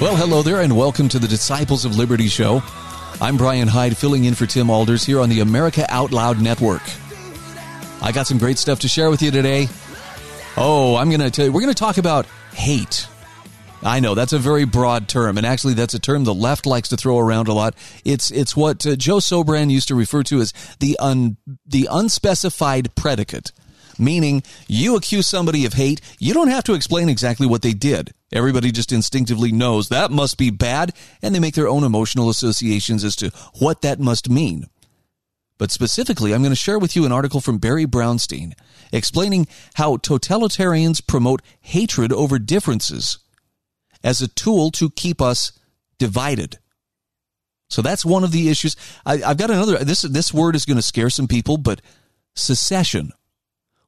Well, hello there, and welcome to the Disciples of Liberty show. I'm Brian Hyde, filling in for Tim Alders here on the America Out Loud Network. I got some great stuff to share with you today. Oh, I'm going to tell you, we're going to talk about hate. I know that's a very broad term, and actually, that's a term the left likes to throw around a lot. It's it's what uh, Joe Sobran used to refer to as the un, the unspecified predicate meaning you accuse somebody of hate, you don't have to explain exactly what they did. Everybody just instinctively knows that must be bad, and they make their own emotional associations as to what that must mean. But specifically, I'm going to share with you an article from Barry Brownstein explaining how totalitarians promote hatred over differences as a tool to keep us divided. So that's one of the issues. I, have got another. This this word is going to scare some people, but secession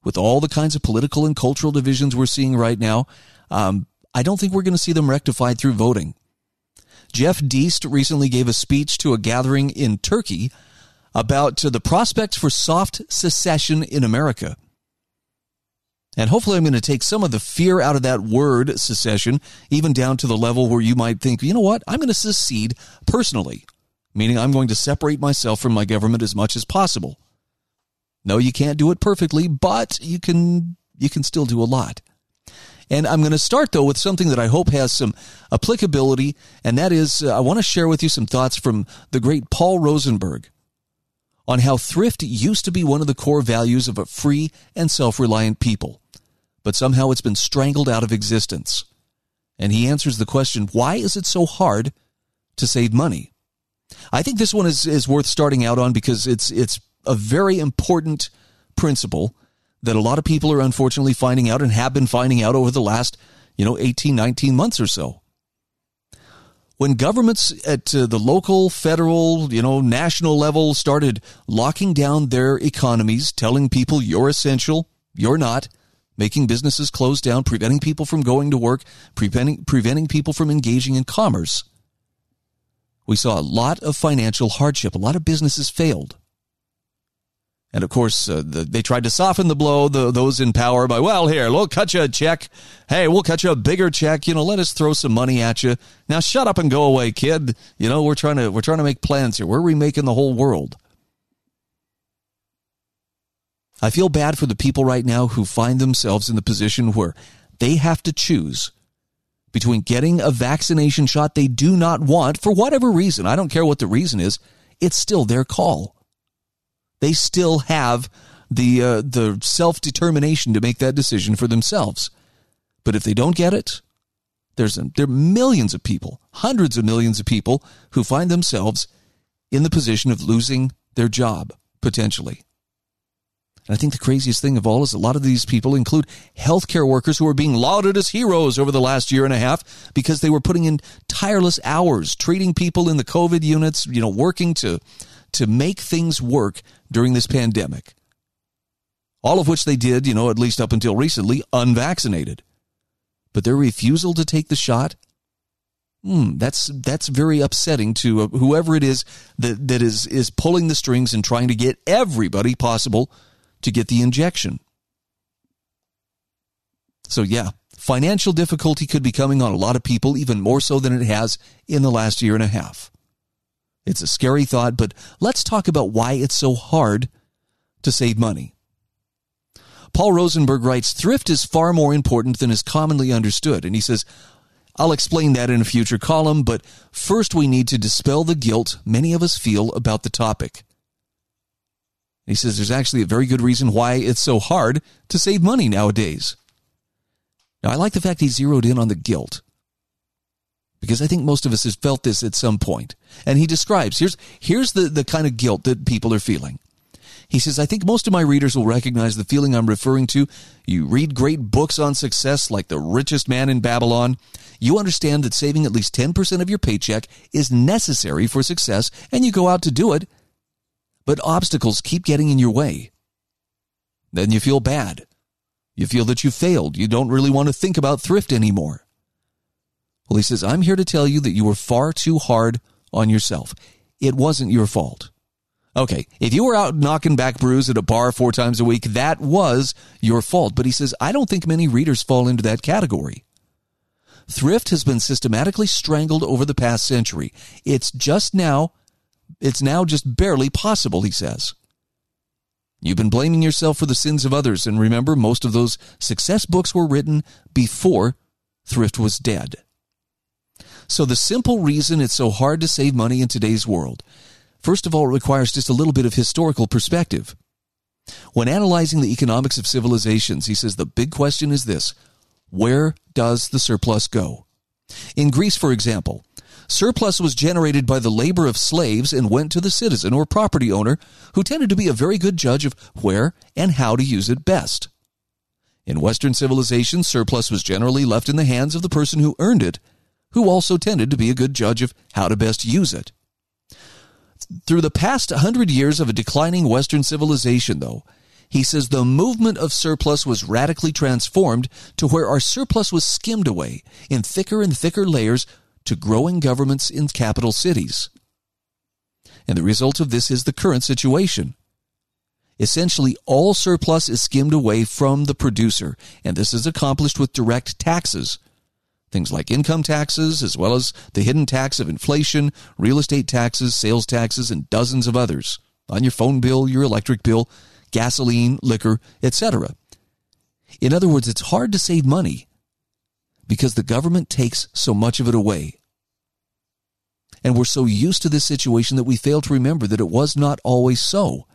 with all the kinds of political and cultural divisions we're seeing right now, um, I don't think we're going to see them rectified through voting. Jeff Deist recently gave a speech to a gathering in Turkey about uh, the prospects for soft secession in America. And hopefully, I'm going to take some of the fear out of that word secession, even down to the level where you might think, you know what, I'm going to secede personally, meaning I'm going to separate myself from my government as much as possible. No, you can't do it perfectly, but you can you can still do a lot. And I'm going to start though with something that I hope has some applicability, and that is uh, I want to share with you some thoughts from the great Paul Rosenberg on how thrift used to be one of the core values of a free and self-reliant people, but somehow it's been strangled out of existence. And he answers the question, why is it so hard to save money? I think this one is, is worth starting out on because it's it's a very important principle that a lot of people are unfortunately finding out and have been finding out over the last, you know, 18, 19 months or so. When governments at uh, the local, federal, you know, national level started locking down their economies, telling people you're essential, you're not, making businesses close down, preventing people from going to work, preventing, preventing people from engaging in commerce, we saw a lot of financial hardship. A lot of businesses failed. And of course, uh, the, they tried to soften the blow, the, those in power, by, well, here, we'll cut you a check. Hey, we'll cut you a bigger check. You know, let us throw some money at you. Now shut up and go away, kid. You know, we're trying to, we're trying to make plans here. We're remaking the whole world. I feel bad for the people right now who find themselves in the position where they have to choose between getting a vaccination shot they do not want for whatever reason. I don't care what the reason is. It's still their call they still have the uh, the self determination to make that decision for themselves. But if they don't get it, there's there are millions of people, hundreds of millions of people who find themselves in the position of losing their job potentially. And I think the craziest thing of all is a lot of these people include healthcare workers who are being lauded as heroes over the last year and a half because they were putting in tireless hours treating people in the COVID units, you know, working to to make things work during this pandemic. All of which they did, you know, at least up until recently, unvaccinated. But their refusal to take the shot, hmm, that's that's very upsetting to uh, whoever it is that that is is pulling the strings and trying to get everybody possible to get the injection. So yeah, financial difficulty could be coming on a lot of people even more so than it has in the last year and a half. It's a scary thought, but let's talk about why it's so hard to save money. Paul Rosenberg writes Thrift is far more important than is commonly understood. And he says, I'll explain that in a future column, but first we need to dispel the guilt many of us feel about the topic. He says there's actually a very good reason why it's so hard to save money nowadays. Now, I like the fact he zeroed in on the guilt because I think most of us has felt this at some point. And he describes here's here's the, the kind of guilt that people are feeling. He says, I think most of my readers will recognize the feeling I'm referring to. You read great books on success like The Richest Man in Babylon. You understand that saving at least 10% of your paycheck is necessary for success, and you go out to do it. But obstacles keep getting in your way. Then you feel bad. You feel that you failed. You don't really want to think about thrift anymore. Well, he says, I'm here to tell you that you were far too hard on yourself. It wasn't your fault. Okay, if you were out knocking back brews at a bar four times a week, that was your fault. But he says, I don't think many readers fall into that category. Thrift has been systematically strangled over the past century. It's just now, it's now just barely possible, he says. You've been blaming yourself for the sins of others, and remember, most of those success books were written before thrift was dead. So, the simple reason it's so hard to save money in today's world First of all, it requires just a little bit of historical perspective. When analyzing the economics of civilizations, he says the big question is this where does the surplus go? In Greece, for example, surplus was generated by the labor of slaves and went to the citizen or property owner, who tended to be a very good judge of where and how to use it best. In Western civilization, surplus was generally left in the hands of the person who earned it, who also tended to be a good judge of how to best use it. Through the past hundred years of a declining Western civilization, though, he says the movement of surplus was radically transformed to where our surplus was skimmed away in thicker and thicker layers to growing governments in capital cities. And the result of this is the current situation. Essentially, all surplus is skimmed away from the producer, and this is accomplished with direct taxes things like income taxes, as well as the hidden tax of inflation, real estate taxes, sales taxes, and dozens of others on your phone bill, your electric bill, gasoline, liquor, etc. In other words, it's hard to save money because the government takes so much of it away. And we're so used to this situation that we fail to remember that it was not always so.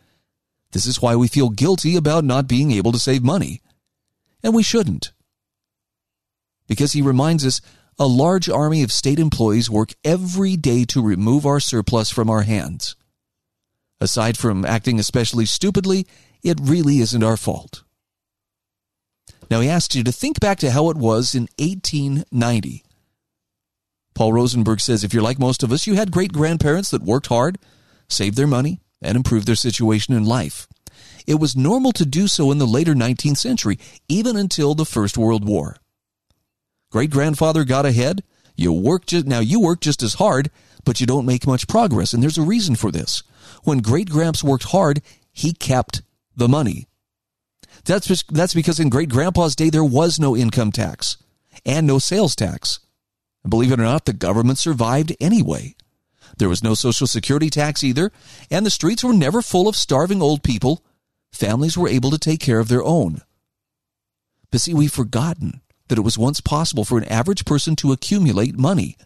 This is why we feel guilty about not being able to save money. And we shouldn't because he reminds us a large army of state employees work every day to remove our surplus from our hands. Aside from acting especially stupidly, it really isn't our fault. Now, he asks you to think back to how it was in 1890. Paul Rosenberg says if you're like most of us, you had great grandparents that worked hard, saved their money, and improved their situation in life. It was normal to do so in the later 19th century, even until the First World War. Great grandfather got ahead. You work just now you work just as hard, but you don't make much progress, and there's a reason for this. When great gramps worked hard, he kept the money. That's that's because in great grandpa's day there was no income tax and no sales tax. Believe it or not, the government survived anyway. There was no social security tax either, and the streets were never full of starving old people. Families were able to take care of their own. But see, we've forgotten that it was once possible for an average person to accumulate money.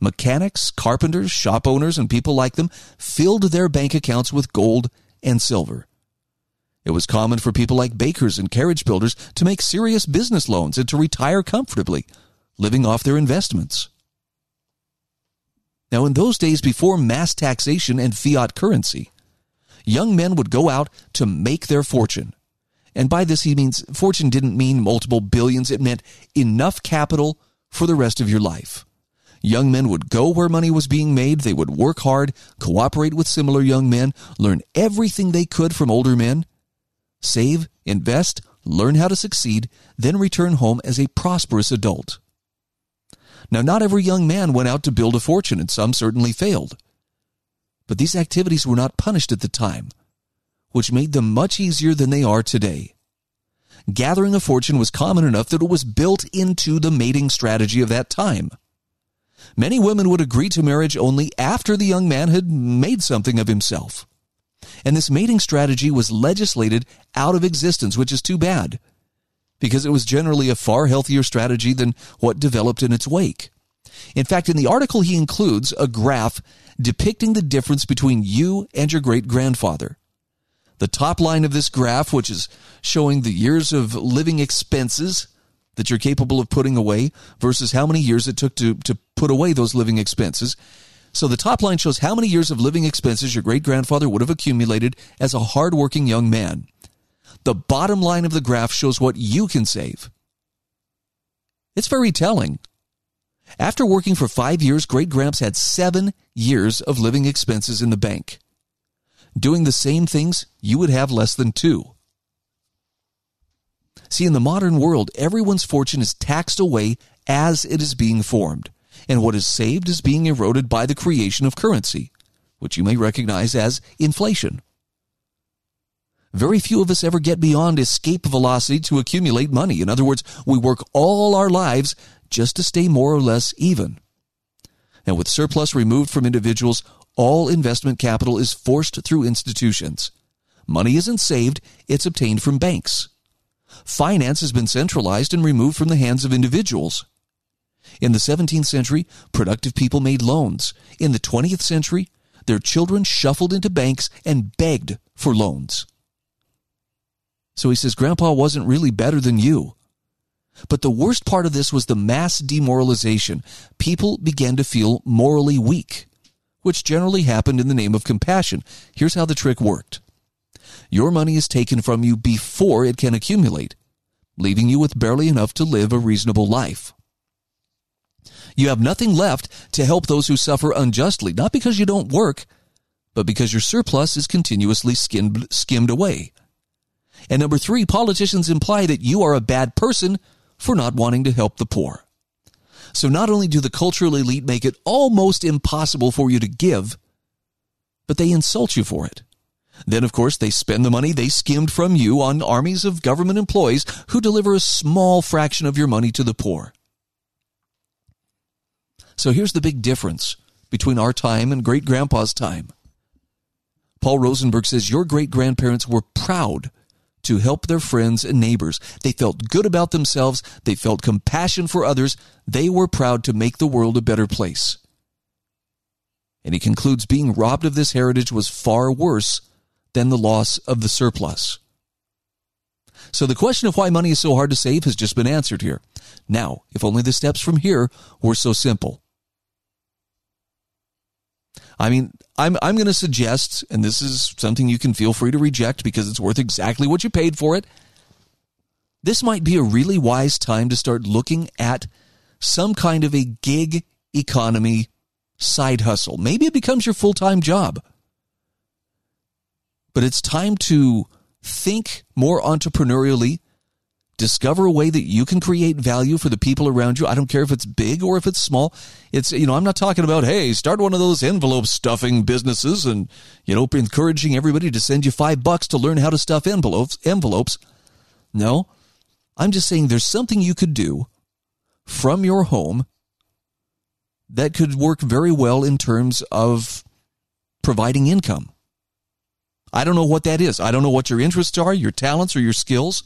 Mechanics, carpenters, shop owners, and people like them filled their bank accounts with gold and silver. It was common for people like bakers and carriage builders to make serious business loans and to retire comfortably, living off their investments. Now, in those days before mass taxation and fiat currency, young men would go out to make their fortune. And by this, he means fortune didn't mean multiple billions. It meant enough capital for the rest of your life. Young men would go where money was being made. They would work hard, cooperate with similar young men, learn everything they could from older men, save, invest, learn how to succeed, then return home as a prosperous adult. Now, not every young man went out to build a fortune, and some certainly failed. But these activities were not punished at the time which made them much easier than they are today. Gathering a fortune was common enough that it was built into the mating strategy of that time. Many women would agree to marriage only after the young man had made something of himself. And this mating strategy was legislated out of existence, which is too bad, because it was generally a far healthier strategy than what developed in its wake. In fact, in the article, he includes a graph depicting the difference between you and your great grandfather. The top line of this graph, which is showing the years of living expenses that you're capable of putting away versus how many years it took to, to put away those living expenses. So the top line shows how many years of living expenses your great grandfather would have accumulated as a hardworking young man. The bottom line of the graph shows what you can save. It's very telling. After working for five years, Great Gramps had seven years of living expenses in the bank. Doing the same things, you would have less than two. See, in the modern world, everyone's fortune is taxed away as it is being formed, and what is saved is being eroded by the creation of currency, which you may recognize as inflation. Very few of us ever get beyond escape velocity to accumulate money. In other words, we work all our lives just to stay more or less even. And with surplus removed from individuals, all investment capital is forced through institutions. Money isn't saved, it's obtained from banks. Finance has been centralized and removed from the hands of individuals. In the 17th century, productive people made loans. In the 20th century, their children shuffled into banks and begged for loans. So he says, Grandpa wasn't really better than you. But the worst part of this was the mass demoralization. People began to feel morally weak, which generally happened in the name of compassion. Here's how the trick worked your money is taken from you before it can accumulate, leaving you with barely enough to live a reasonable life. You have nothing left to help those who suffer unjustly, not because you don't work, but because your surplus is continuously skimmed, skimmed away. And number three, politicians imply that you are a bad person for not wanting to help the poor. So not only do the cultural elite make it almost impossible for you to give, but they insult you for it. Then, of course, they spend the money they skimmed from you on armies of government employees who deliver a small fraction of your money to the poor. So here's the big difference between our time and great grandpa's time. Paul Rosenberg says your great grandparents were proud to help their friends and neighbors. They felt good about themselves. They felt compassion for others. They were proud to make the world a better place. And he concludes being robbed of this heritage was far worse than the loss of the surplus. So the question of why money is so hard to save has just been answered here. Now, if only the steps from here were so simple. I mean, I'm, I'm going to suggest, and this is something you can feel free to reject because it's worth exactly what you paid for it. This might be a really wise time to start looking at some kind of a gig economy side hustle. Maybe it becomes your full time job. But it's time to think more entrepreneurially discover a way that you can create value for the people around you. I don't care if it's big or if it's small. It's, you know, I'm not talking about, hey, start one of those envelope stuffing businesses and, you know, encouraging everybody to send you five bucks to learn how to stuff envelopes, envelopes. No, I'm just saying there's something you could do from your home that could work very well in terms of providing income. I don't know what that is. I don't know what your interests are, your talents, or your skills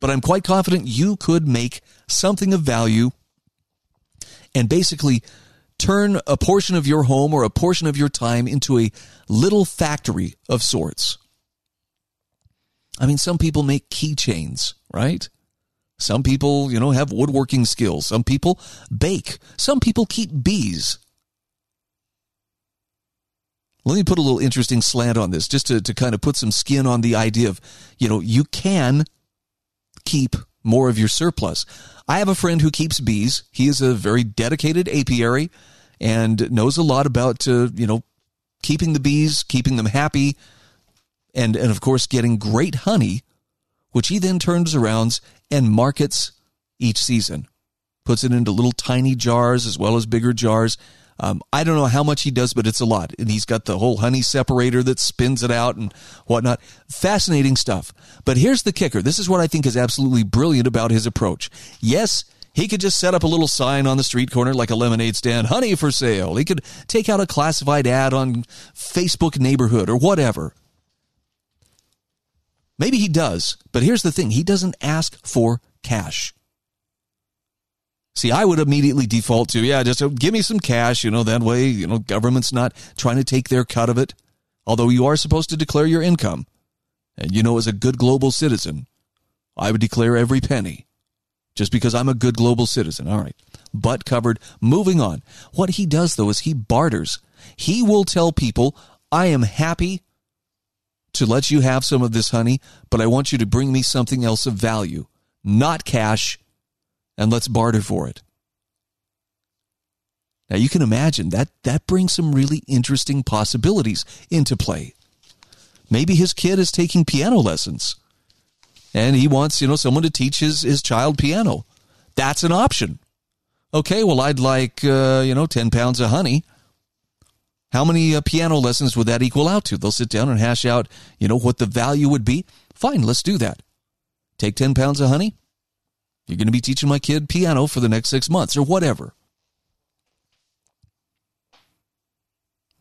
but I'm quite confident you could make something of value and basically turn a portion of your home or a portion of your time into a little factory of sorts. I mean, some people make keychains, right? Some people, you know, have woodworking skills. Some people bake. Some people keep bees. Let me put a little interesting slant on this just to, to kind of put some skin on the idea of, you know, you can keep more of your surplus. I have a friend who keeps bees. He is a very dedicated apiary and knows a lot about, uh, you know, keeping the bees, keeping them happy, and, and of course, getting great honey, which he then turns around and markets each season. Puts it into little tiny jars as well as bigger jars um, I don't know how much he does, but it's a lot. And he's got the whole honey separator that spins it out and whatnot. Fascinating stuff. But here's the kicker. This is what I think is absolutely brilliant about his approach. Yes, he could just set up a little sign on the street corner like a lemonade stand, honey for sale. He could take out a classified ad on Facebook neighborhood or whatever. Maybe he does, but here's the thing he doesn't ask for cash. See, I would immediately default to, yeah, just uh, give me some cash, you know, that way, you know, government's not trying to take their cut of it. Although you are supposed to declare your income. And you know, as a good global citizen, I would declare every penny just because I'm a good global citizen. All right. Butt covered. Moving on. What he does, though, is he barters. He will tell people, I am happy to let you have some of this honey, but I want you to bring me something else of value, not cash, and let's barter for it. Now you can imagine that that brings some really interesting possibilities into play. Maybe his kid is taking piano lessons and he wants, you know, someone to teach his, his child piano. That's an option. Okay, well, I'd like, uh, you know, 10 pounds of honey. How many uh, piano lessons would that equal out to? They'll sit down and hash out, you know, what the value would be. Fine, let's do that. Take 10 pounds of honey. You're going to be teaching my kid piano for the next six months or whatever.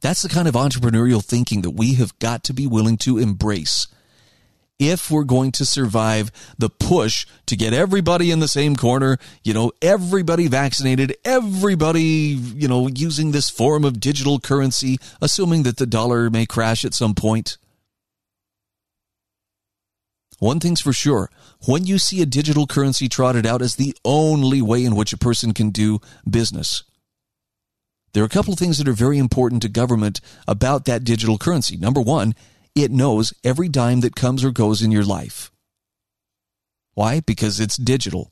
That's the kind of entrepreneurial thinking that we have got to be willing to embrace if we're going to survive the push to get everybody in the same corner, you know, everybody vaccinated, everybody, you know, using this form of digital currency, assuming that the dollar may crash at some point. One thing's for sure when you see a digital currency trotted out as the only way in which a person can do business, there are a couple of things that are very important to government about that digital currency. Number one, it knows every dime that comes or goes in your life. Why? Because it's digital.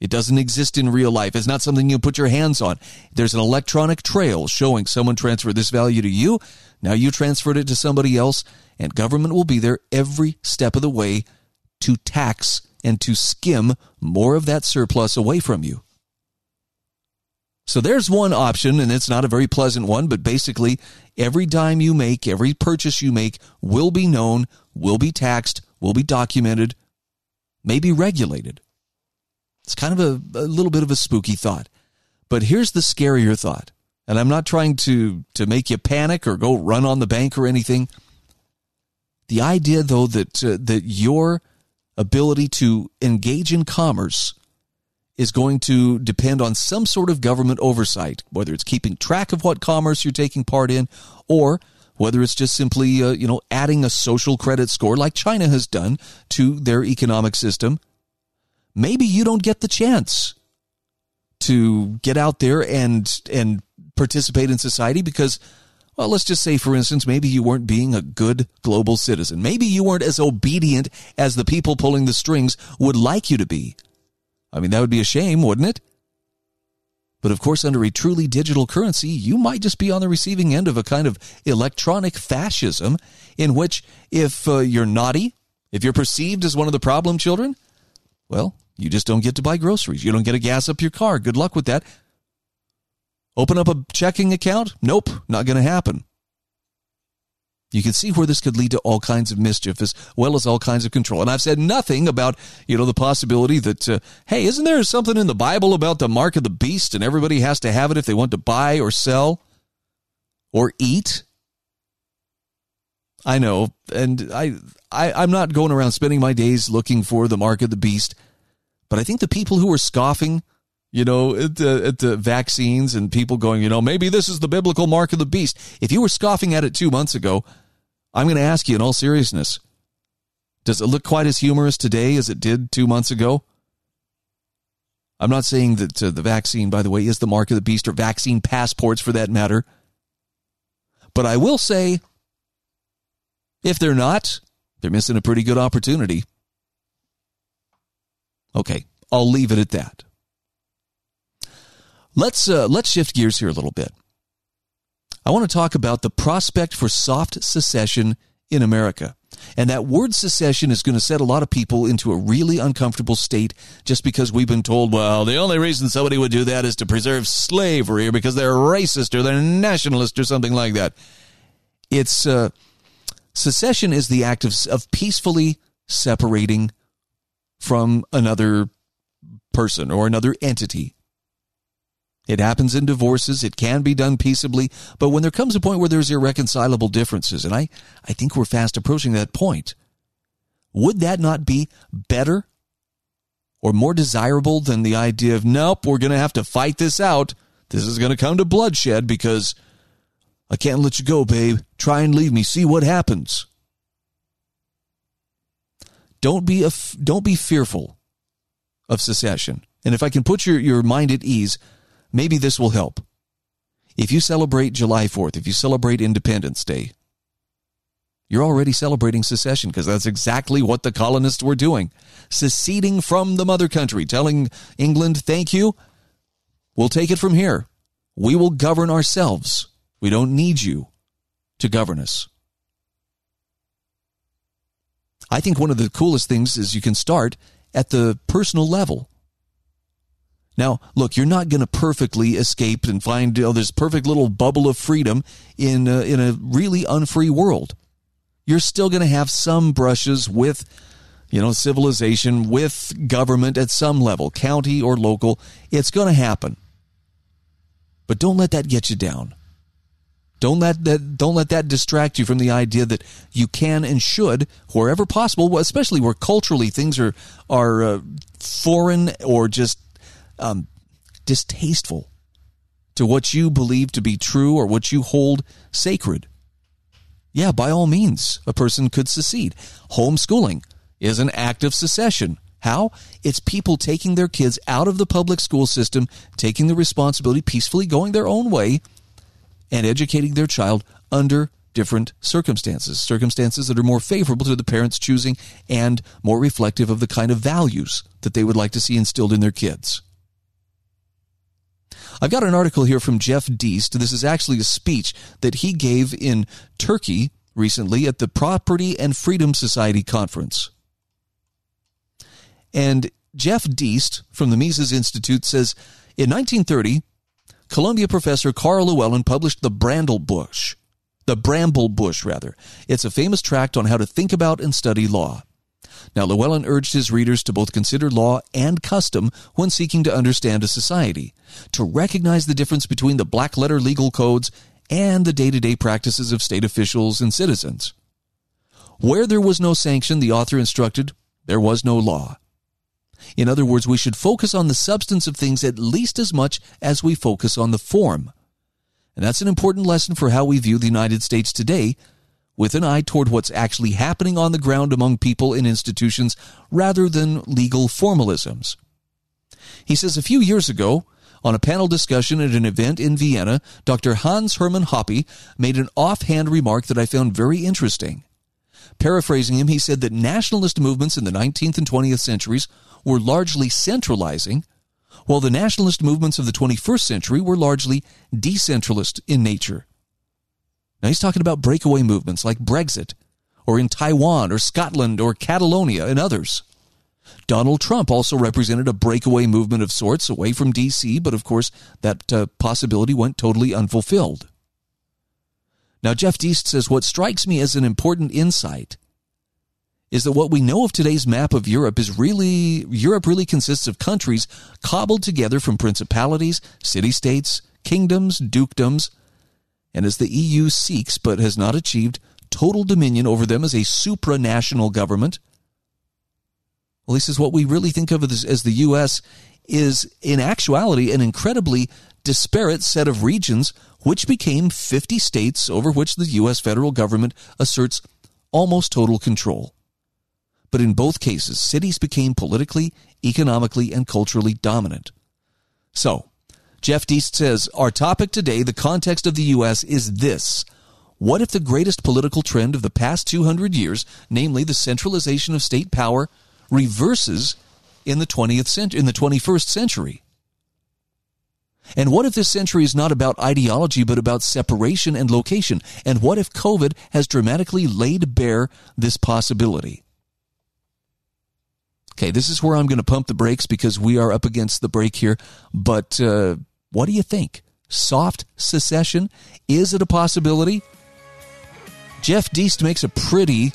It doesn't exist in real life. It's not something you put your hands on. There's an electronic trail showing someone transferred this value to you. Now you transferred it to somebody else, and government will be there every step of the way to tax and to skim more of that surplus away from you. So there's one option, and it's not a very pleasant one, but basically, every dime you make, every purchase you make will be known, will be taxed, will be documented, may be regulated. It's kind of a, a little bit of a spooky thought. But here's the scarier thought. And I'm not trying to, to make you panic or go run on the bank or anything. The idea, though, that, uh, that your ability to engage in commerce is going to depend on some sort of government oversight, whether it's keeping track of what commerce you're taking part in or whether it's just simply uh, you know adding a social credit score like China has done to their economic system. Maybe you don't get the chance to get out there and and participate in society because well, let's just say, for instance, maybe you weren't being a good global citizen. Maybe you weren't as obedient as the people pulling the strings would like you to be. I mean, that would be a shame, wouldn't it? But of course, under a truly digital currency, you might just be on the receiving end of a kind of electronic fascism in which if uh, you're naughty, if you're perceived as one of the problem children, well, you just don't get to buy groceries. You don't get to gas up your car. Good luck with that. Open up a checking account? Nope, not going to happen. You can see where this could lead to all kinds of mischief as well as all kinds of control. And I've said nothing about, you know, the possibility that, uh, hey, isn't there something in the Bible about the mark of the beast and everybody has to have it if they want to buy or sell or eat? I know. And I, I, I'm not going around spending my days looking for the mark of the beast. But I think the people who are scoffing, you know, at at the vaccines and people going, you know, maybe this is the biblical mark of the beast. If you were scoffing at it two months ago, I'm going to ask you in all seriousness does it look quite as humorous today as it did two months ago? I'm not saying that uh, the vaccine, by the way, is the mark of the beast or vaccine passports for that matter. But I will say, if they're not, they're missing a pretty good opportunity. Okay, I'll leave it at that. Let's uh, let's shift gears here a little bit. I want to talk about the prospect for soft secession in America. And that word secession is going to set a lot of people into a really uncomfortable state just because we've been told, well, the only reason somebody would do that is to preserve slavery or because they're racist or they're nationalist or something like that. It's uh, secession is the act of, of peacefully separating from another person or another entity. It happens in divorces. It can be done peaceably. But when there comes a point where there's irreconcilable differences, and I, I think we're fast approaching that point, would that not be better or more desirable than the idea of, nope, we're going to have to fight this out? This is going to come to bloodshed because I can't let you go, babe. Try and leave me. See what happens. Don't be a, don't be fearful of secession. And if I can put your, your mind at ease, maybe this will help. If you celebrate July 4th, if you celebrate Independence Day, you're already celebrating secession because that's exactly what the colonists were doing. Seceding from the mother country, telling England, thank you. We'll take it from here. We will govern ourselves. We don't need you to govern us. I think one of the coolest things is you can start at the personal level. Now, look, you're not going to perfectly escape and find oh, this perfect little bubble of freedom in a, in a really unfree world. You're still going to have some brushes with, you know, civilization, with government at some level, county or local. It's going to happen. But don't let that get you down. Don't let that don't let that distract you from the idea that you can and should, wherever possible, especially where culturally things are are uh, foreign or just um, distasteful to what you believe to be true or what you hold sacred. Yeah, by all means, a person could secede. Homeschooling is an act of secession. How? It's people taking their kids out of the public school system, taking the responsibility, peacefully going their own way, and educating their child under different circumstances, circumstances that are more favorable to the parents choosing and more reflective of the kind of values that they would like to see instilled in their kids. I've got an article here from Jeff Deist. This is actually a speech that he gave in Turkey recently at the Property and Freedom Society conference. And Jeff Deist from the Mises Institute says in 1930, Columbia professor Karl Llewellyn published the Brandle Bush, the Bramble Bush, rather. It's a famous tract on how to think about and study law. Now, Llewellyn urged his readers to both consider law and custom when seeking to understand a society, to recognize the difference between the black letter legal codes and the day to day practices of state officials and citizens. Where there was no sanction, the author instructed, there was no law. In other words, we should focus on the substance of things at least as much as we focus on the form. And that's an important lesson for how we view the United States today, with an eye toward what's actually happening on the ground among people and institutions rather than legal formalisms. He says a few years ago, on a panel discussion at an event in Vienna, Dr. Hans Hermann Hoppe made an offhand remark that I found very interesting. Paraphrasing him, he said that nationalist movements in the 19th and 20th centuries were largely centralizing, while the nationalist movements of the 21st century were largely decentralist in nature. Now he's talking about breakaway movements like Brexit, or in Taiwan, or Scotland, or Catalonia, and others. Donald Trump also represented a breakaway movement of sorts away from D.C., but of course that uh, possibility went totally unfulfilled. Now, Jeff Deist says what strikes me as an important insight is that what we know of today's map of Europe is really Europe really consists of countries cobbled together from principalities, city states, kingdoms, dukedoms, and as the EU seeks but has not achieved total dominion over them as a supranational government, well, he says what we really think of as, as the U.S. is in actuality an incredibly disparate set of regions which became 50 states over which the U.S. federal government asserts almost total control but in both cases, cities became politically, economically, and culturally dominant. So, Jeff Deist says, Our topic today, the context of the U.S., is this. What if the greatest political trend of the past 200 years, namely the centralization of state power, reverses in the 20th century, in the 21st century? And what if this century is not about ideology, but about separation and location? And what if COVID has dramatically laid bare this possibility? Okay, this is where I'm going to pump the brakes because we are up against the break here. But uh, what do you think? Soft secession? Is it a possibility? Jeff Deist makes a pretty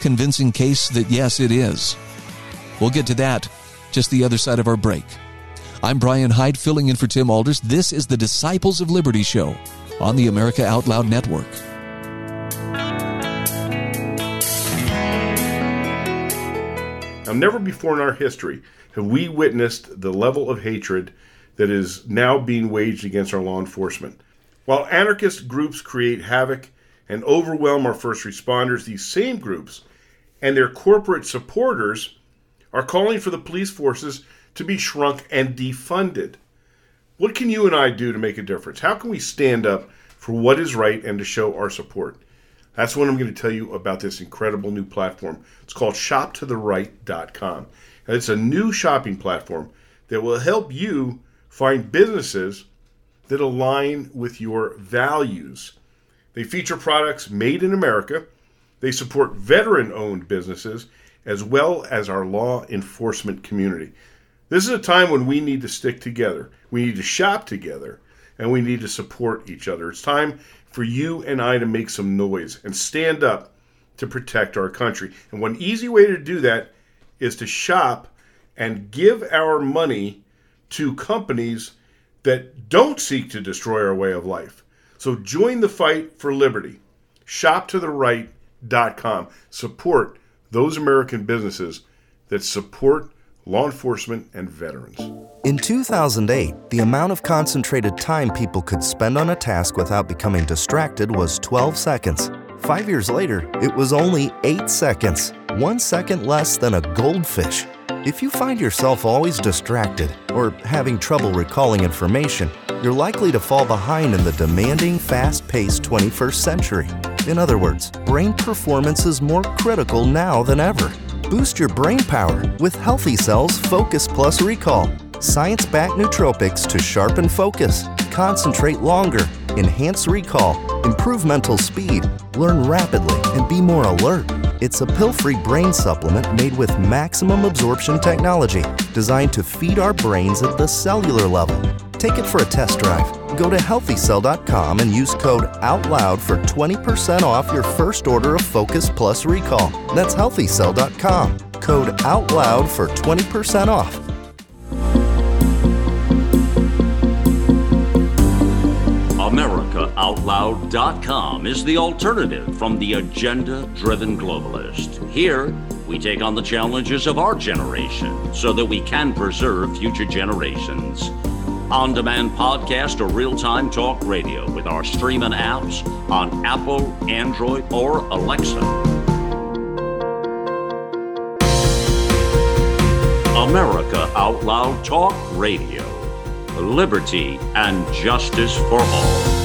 convincing case that yes, it is. We'll get to that just the other side of our break. I'm Brian Hyde, filling in for Tim Alders. This is the Disciples of Liberty show on the America Out Loud Network. Now, never before in our history have we witnessed the level of hatred that is now being waged against our law enforcement. While anarchist groups create havoc and overwhelm our first responders, these same groups and their corporate supporters are calling for the police forces to be shrunk and defunded. What can you and I do to make a difference? How can we stand up for what is right and to show our support? That's what I'm going to tell you about this incredible new platform. It's called shoptotheright.com. And it's a new shopping platform that will help you find businesses that align with your values. They feature products made in America. They support veteran owned businesses as well as our law enforcement community. This is a time when we need to stick together. We need to shop together and we need to support each other. It's time for you and I to make some noise and stand up to protect our country. And one easy way to do that is to shop and give our money to companies that don't seek to destroy our way of life. So join the fight for liberty. ShopToTheRight.com. Support those American businesses that support law enforcement, and veterans. In 2008, the amount of concentrated time people could spend on a task without becoming distracted was 12 seconds. Five years later, it was only 8 seconds, one second less than a goldfish. If you find yourself always distracted or having trouble recalling information, you're likely to fall behind in the demanding, fast paced 21st century. In other words, brain performance is more critical now than ever. Boost your brain power with Healthy Cells Focus Plus Recall. Science backed nootropics to sharpen focus, concentrate longer, enhance recall, improve mental speed, learn rapidly, and be more alert. It's a pill free brain supplement made with maximum absorption technology designed to feed our brains at the cellular level. Take it for a test drive Go to healthycell.com and use code OUTLOUD for 20% off your first order of Focus Plus Recall. That's healthycell.com. Code OUTLOUD for 20% off. AmericaOutloud.com is the alternative from the agenda driven globalist. Here, we take on the challenges of our generation so that we can preserve future generations on demand podcast or real time talk radio with our streaming apps on Apple, Android, or Alexa. America Out Loud Talk Radio. Liberty and justice for all.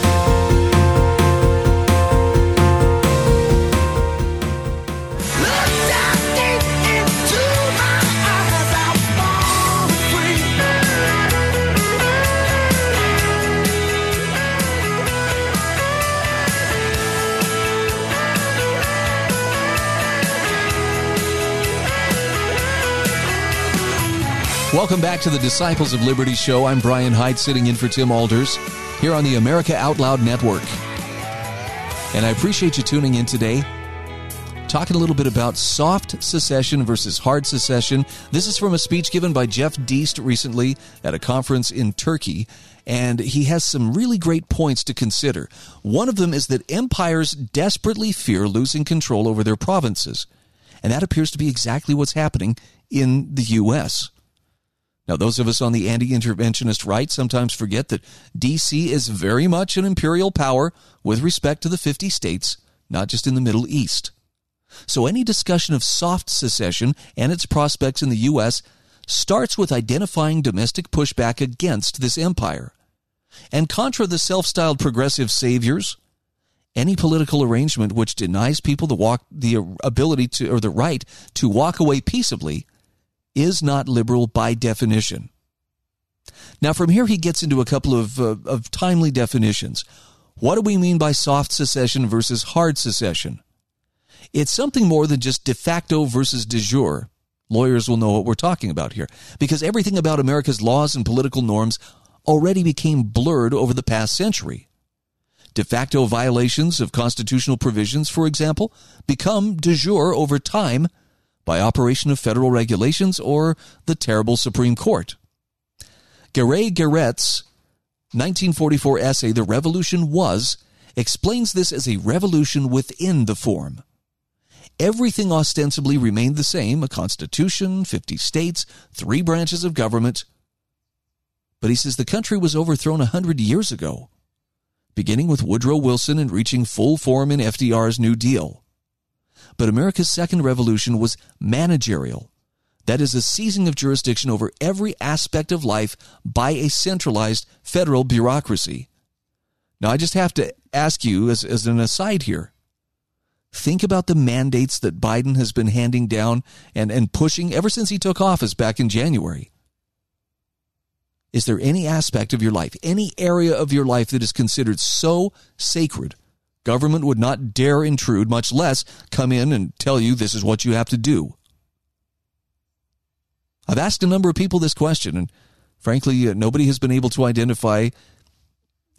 Welcome back to the Disciples of Liberty show. I'm Brian Hyde sitting in for Tim Alders here on the America Out Loud Network. And I appreciate you tuning in today. Talking a little bit about soft secession versus hard secession. This is from a speech given by Jeff Deist recently at a conference in Turkey. And he has some really great points to consider. One of them is that empires desperately fear losing control over their provinces. And that appears to be exactly what's happening in the U.S. Now, those of us on the anti interventionist right sometimes forget that D.C. is very much an imperial power with respect to the 50 states, not just in the Middle East. So, any discussion of soft secession and its prospects in the U.S. starts with identifying domestic pushback against this empire. And contra the self styled progressive saviors, any political arrangement which denies people the, walk, the ability to, or the right to walk away peaceably is not liberal by definition. Now, from here, he gets into a couple of, uh, of timely definitions. What do we mean by soft secession versus hard secession? It's something more than just de facto versus de jure. Lawyers will know what we're talking about here, because everything about America's laws and political norms already became blurred over the past century. De facto violations of constitutional provisions, for example, become de jure over time by operation of federal regulations or the terrible Supreme Court. Garet Garrett's 1944 essay, The Revolution Was, explains this as a revolution within the form. Everything ostensibly remained the same a constitution, 50 states, three branches of government. But he says the country was overthrown a hundred years ago. beginning with Woodrow Wilson and reaching full form in FDR's New Deal. But America's second revolution was managerial. That is a seizing of jurisdiction over every aspect of life by a centralized federal bureaucracy. Now, I just have to ask you, as, as an aside here, think about the mandates that Biden has been handing down and, and pushing ever since he took office back in January. Is there any aspect of your life, any area of your life that is considered so sacred, government would not dare intrude, much less come in and tell you this is what you have to do? I've asked a number of people this question, and frankly, uh, nobody has been able to identify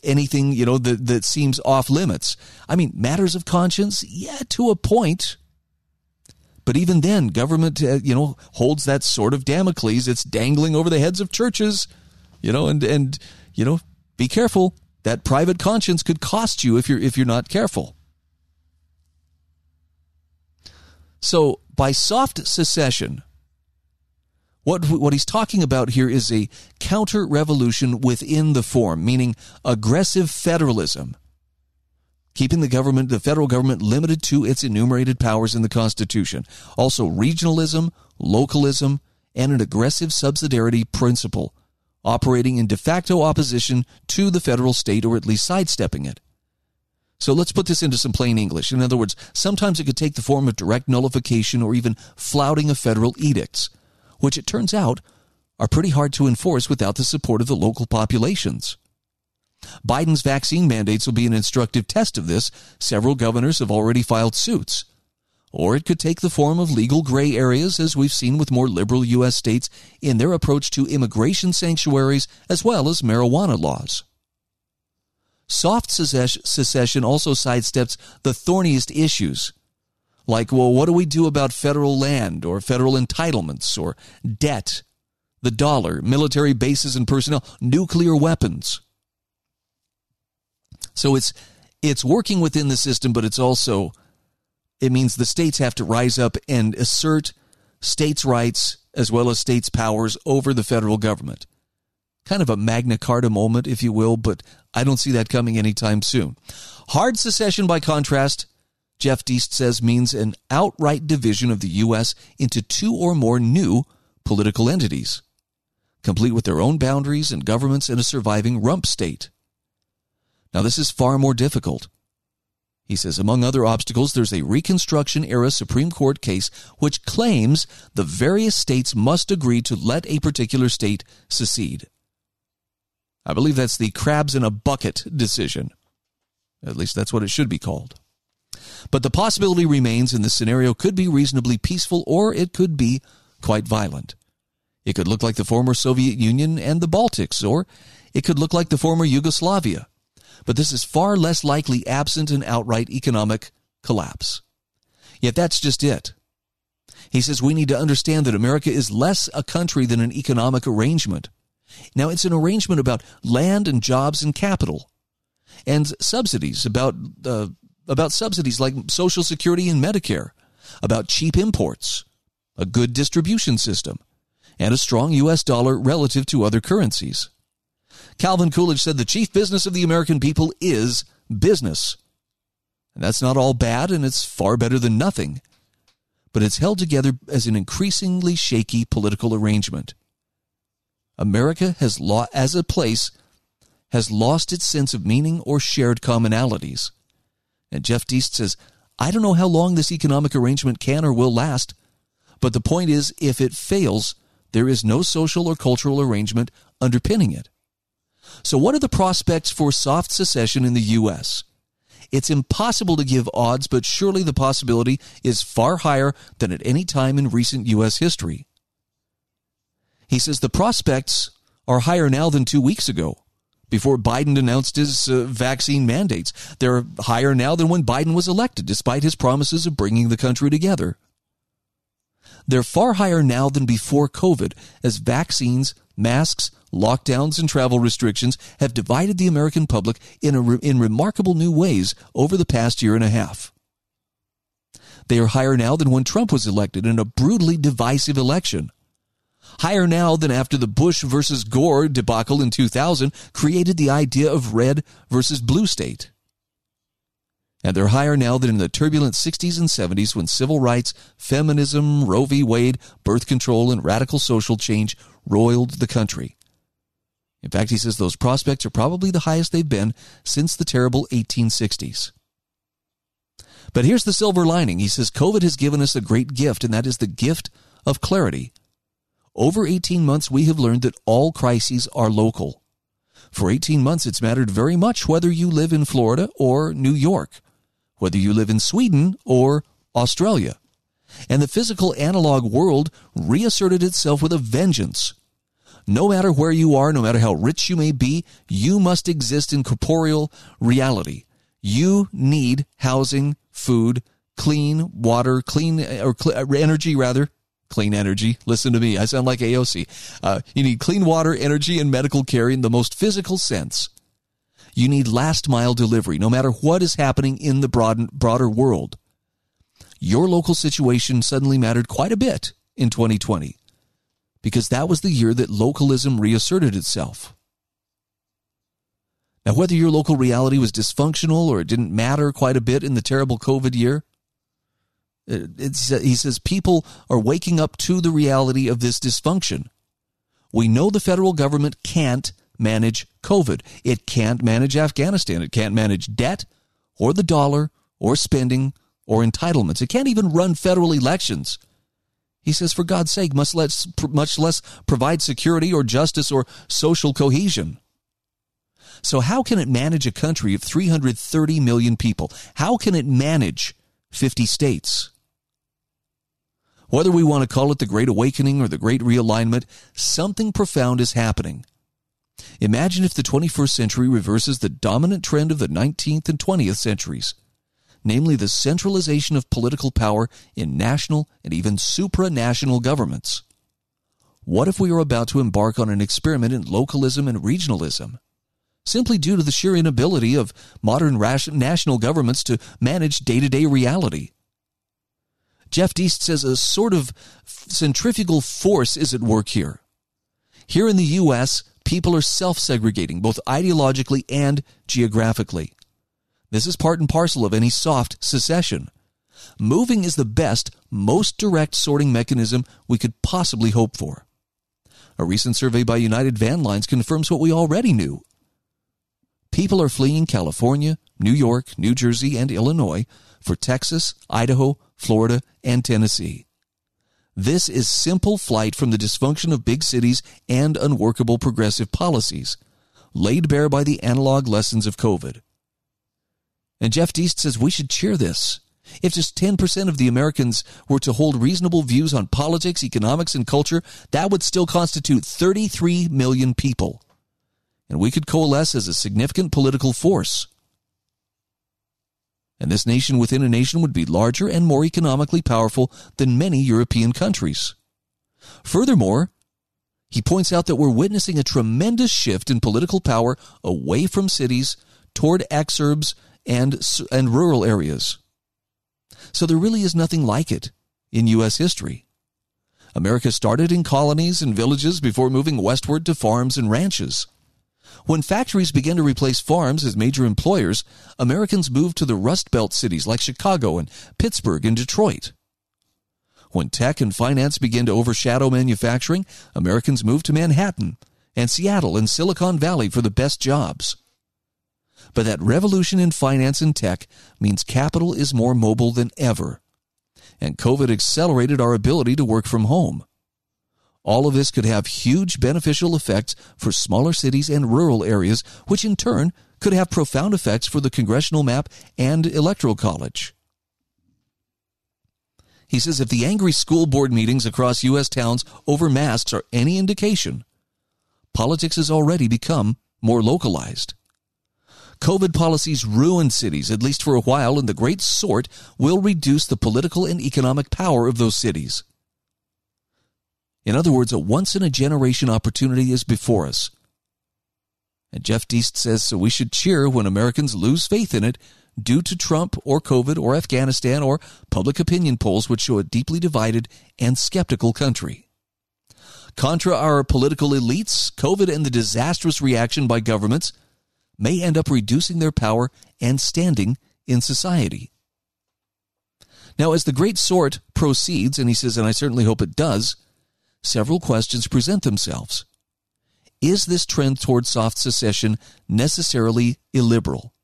anything you know that that seems off limits. I mean, matters of conscience, yeah, to a point. But even then, government, uh, you know, holds that sort of Damocles. It's dangling over the heads of churches, you know, and and you know, be careful. That private conscience could cost you if you're if you're not careful. So, by soft secession, what, what he's talking about here is a counter revolution within the form, meaning aggressive federalism, keeping the government, the federal government, limited to its enumerated powers in the Constitution. Also, regionalism, localism, and an aggressive subsidiarity principle, operating in de facto opposition to the federal state or at least sidestepping it. So let's put this into some plain English. In other words, sometimes it could take the form of direct nullification or even flouting of federal edicts which it turns out are pretty hard to enforce without the support of the local populations. Biden's vaccine mandates will be an instructive test of this. Several governors have already filed suits. Or it could take the form of legal gray areas, as we've seen with more liberal U.S. states in their approach to immigration sanctuaries as well as marijuana laws. Soft secession also sidesteps the thorniest issues like, well, what do we do about federal land or federal entitlements or debt, the dollar, military bases and personnel, nuclear weapons? So it's it's working within the system, but it's also it means the states have to rise up and assert states' rights as well as states' powers over the federal government. Kind of a Magna Carta moment, if you will, but I don't see that coming anytime soon. Hard secession, by contrast, Jeff Deist says means an outright division of the U.S. into two or more new political entities, complete with their own boundaries and governments in a surviving rump state. Now, this is far more difficult. He says, among other obstacles, there's a Reconstruction era Supreme Court case which claims the various states must agree to let a particular state secede. I believe that's the crabs in a bucket decision. At least that's what it should be called. But the possibility remains, and the scenario could be reasonably peaceful or it could be quite violent. It could look like the former Soviet Union and the Baltics, or it could look like the former Yugoslavia. But this is far less likely absent an outright economic collapse. Yet that's just it. He says we need to understand that America is less a country than an economic arrangement. Now, it's an arrangement about land and jobs and capital, and subsidies about uh, about subsidies like Social Security and Medicare, about cheap imports, a good distribution system, and a strong U.S. dollar relative to other currencies. Calvin Coolidge said the chief business of the American people is business. And that's not all bad, and it's far better than nothing. But it's held together as an increasingly shaky political arrangement. America has, lo- as a place, has lost its sense of meaning or shared commonalities. And Jeff Deist says, I don't know how long this economic arrangement can or will last, but the point is, if it fails, there is no social or cultural arrangement underpinning it. So, what are the prospects for soft secession in the U.S.? It's impossible to give odds, but surely the possibility is far higher than at any time in recent U.S. history. He says the prospects are higher now than two weeks ago before Biden announced his uh, vaccine mandates. They're higher now than when Biden was elected, despite his promises of bringing the country together. They're far higher now than before COVID, as vaccines, masks, lockdowns, and travel restrictions have divided the American public in, re- in remarkable new ways over the past year and a half. They are higher now than when Trump was elected in a brutally divisive election. higher now than after the Bush versus Gore debacle in 2000 created the idea of red versus blue state. And they're higher now than in the turbulent 60s and 70s when civil rights, feminism, Roe v. Wade, birth control, and radical social change roiled the country. In fact, he says those prospects are probably the highest they've been since the terrible 1860s. But here's the silver lining. He says COVID has given us a great gift, and that is the gift of clarity. Over 18 months, we have learned that all crises are local. For 18 months, it's mattered very much whether you live in Florida or New York, whether you live in Sweden or Australia. And the physical analog world reasserted itself with a vengeance. No matter where you are, no matter how rich you may be, you must exist in corporeal reality. You need housing, food, clean water, clean or cl- energy rather, clean energy. Listen to me. I sound like AOC. Uh, you need clean water, energy, and medical care in the most physical sense. You need last mile delivery, no matter what is happening in the broad, broader world. Your local situation suddenly mattered quite a bit in 2020 because that was the year that localism reasserted itself. Now, whether your local reality was dysfunctional or it didn't matter quite a bit in the terrible COVID year, uh, it's, uh, he says people are waking up to the reality of this dysfunction. We know the federal government can't manage COVID. It can't manage Afghanistan. It can't manage debt or the dollar or spending or entitlements. It can't even run federal elections. He says, for God's sake, much less, much less provide security or justice or social cohesion. So, how can it manage a country of 330 million people? How can it manage 50 states? Whether we want to call it the Great Awakening or the Great Realignment, something profound is happening. Imagine if the 21st century reverses the dominant trend of the 19th and 20th centuries, namely the centralization of political power in national and even supranational governments. What if we are about to embark on an experiment in localism and regionalism? Simply due to the sheer inability of modern national governments to manage day to day reality. Jeff Deist says a sort of centrifugal force is at work here. Here in the U.S., people are self segregating, both ideologically and geographically. This is part and parcel of any soft secession. Moving is the best, most direct sorting mechanism we could possibly hope for. A recent survey by United Van Lines confirms what we already knew. People are fleeing California, New York, New Jersey, and Illinois for Texas, Idaho, Florida, and Tennessee. This is simple flight from the dysfunction of big cities and unworkable progressive policies, laid bare by the analog lessons of COVID. And Jeff Deist says we should cheer this. If just 10% of the Americans were to hold reasonable views on politics, economics, and culture, that would still constitute 33 million people. And we could coalesce as a significant political force and this nation within a nation would be larger and more economically powerful than many European countries. Furthermore, he points out that we're witnessing a tremendous shift in political power away from cities toward exurbs and, and rural areas. So there really is nothing like it in U.S. history. America started in colonies and villages before moving westward to farms and ranches. When factories began to replace farms as major employers, Americans moved to the Rust Belt cities like Chicago and Pittsburgh and Detroit. When tech and finance began to overshadow manufacturing, Americans moved to Manhattan and Seattle and Silicon Valley for the best jobs. But that revolution in finance and tech means capital is more mobile than ever. And COVID accelerated our ability to work from home. All of this could have huge beneficial effects for smaller cities and rural areas, which in turn could have profound effects for the congressional map and electoral college. He says if the angry school board meetings across U.S. towns over masks are any indication, politics has already become more localized. COVID policies ruin cities, at least for a while, and the great sort will reduce the political and economic power of those cities. In other words, a once in a generation opportunity is before us. And Jeff Deist says so we should cheer when Americans lose faith in it due to Trump or COVID or Afghanistan or public opinion polls which show a deeply divided and skeptical country. Contra our political elites, COVID and the disastrous reaction by governments may end up reducing their power and standing in society. Now, as the great sort proceeds, and he says, and I certainly hope it does, several questions present themselves. Is this trend toward soft secession necessarily illiberal?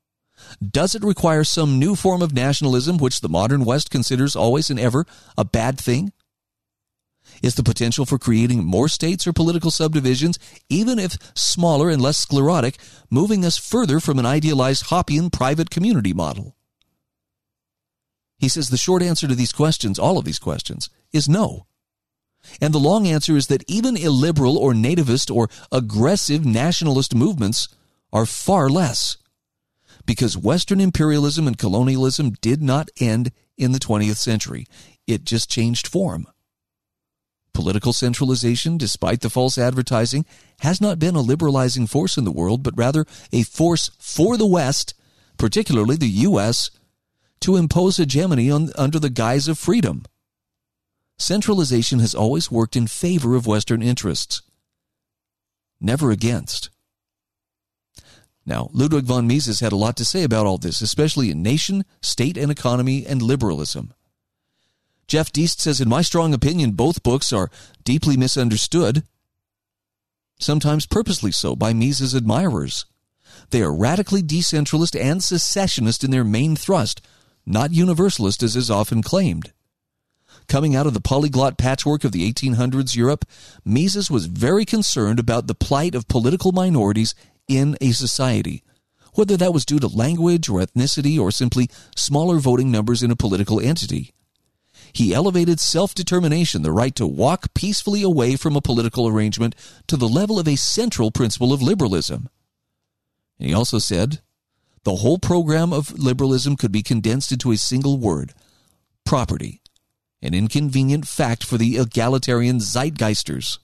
Does it require some new form of nationalism, which the modern West considers always and ever a bad thing? Is the potential for creating more states or political subdivisions, even if smaller and less sclerotic, moving us further from an idealized Hoppian private community model? He says the short answer to these questions, all of these questions, is no. And the long answer is that even illiberal or nativist or aggressive nationalist movements are far less. Because Western imperialism and colonialism did not end in the 20th century, it just changed form. Political centralization, despite the false advertising, has not been a liberalizing force in the world, but rather a force for the West, particularly the U.S., to impose hegemony on, under the guise of freedom. Centralization has always worked in favor of Western interests, never against. Now, Ludwig von Mises had a lot to say about all this, especially in nation, state and economy, and liberalism. Jeff Deist says, in my strong opinion, both books are deeply misunderstood, sometimes purposely so, by Mises' admirers. They are radically decentralist and secessionist in their main thrust, not universalist as is often claimed. Coming out of the polyglot patchwork of the 1800s Europe, Mises was very concerned about the plight of political minorities in a society, whether that was due to language or ethnicity or simply smaller voting numbers in a political entity. He elevated self determination, the right to walk peacefully away from a political arrangement, to the level of a central principle of liberalism. And he also said the whole program of liberalism could be condensed into a single word property, an inconvenient fact for the egalitarian zeitgeisters.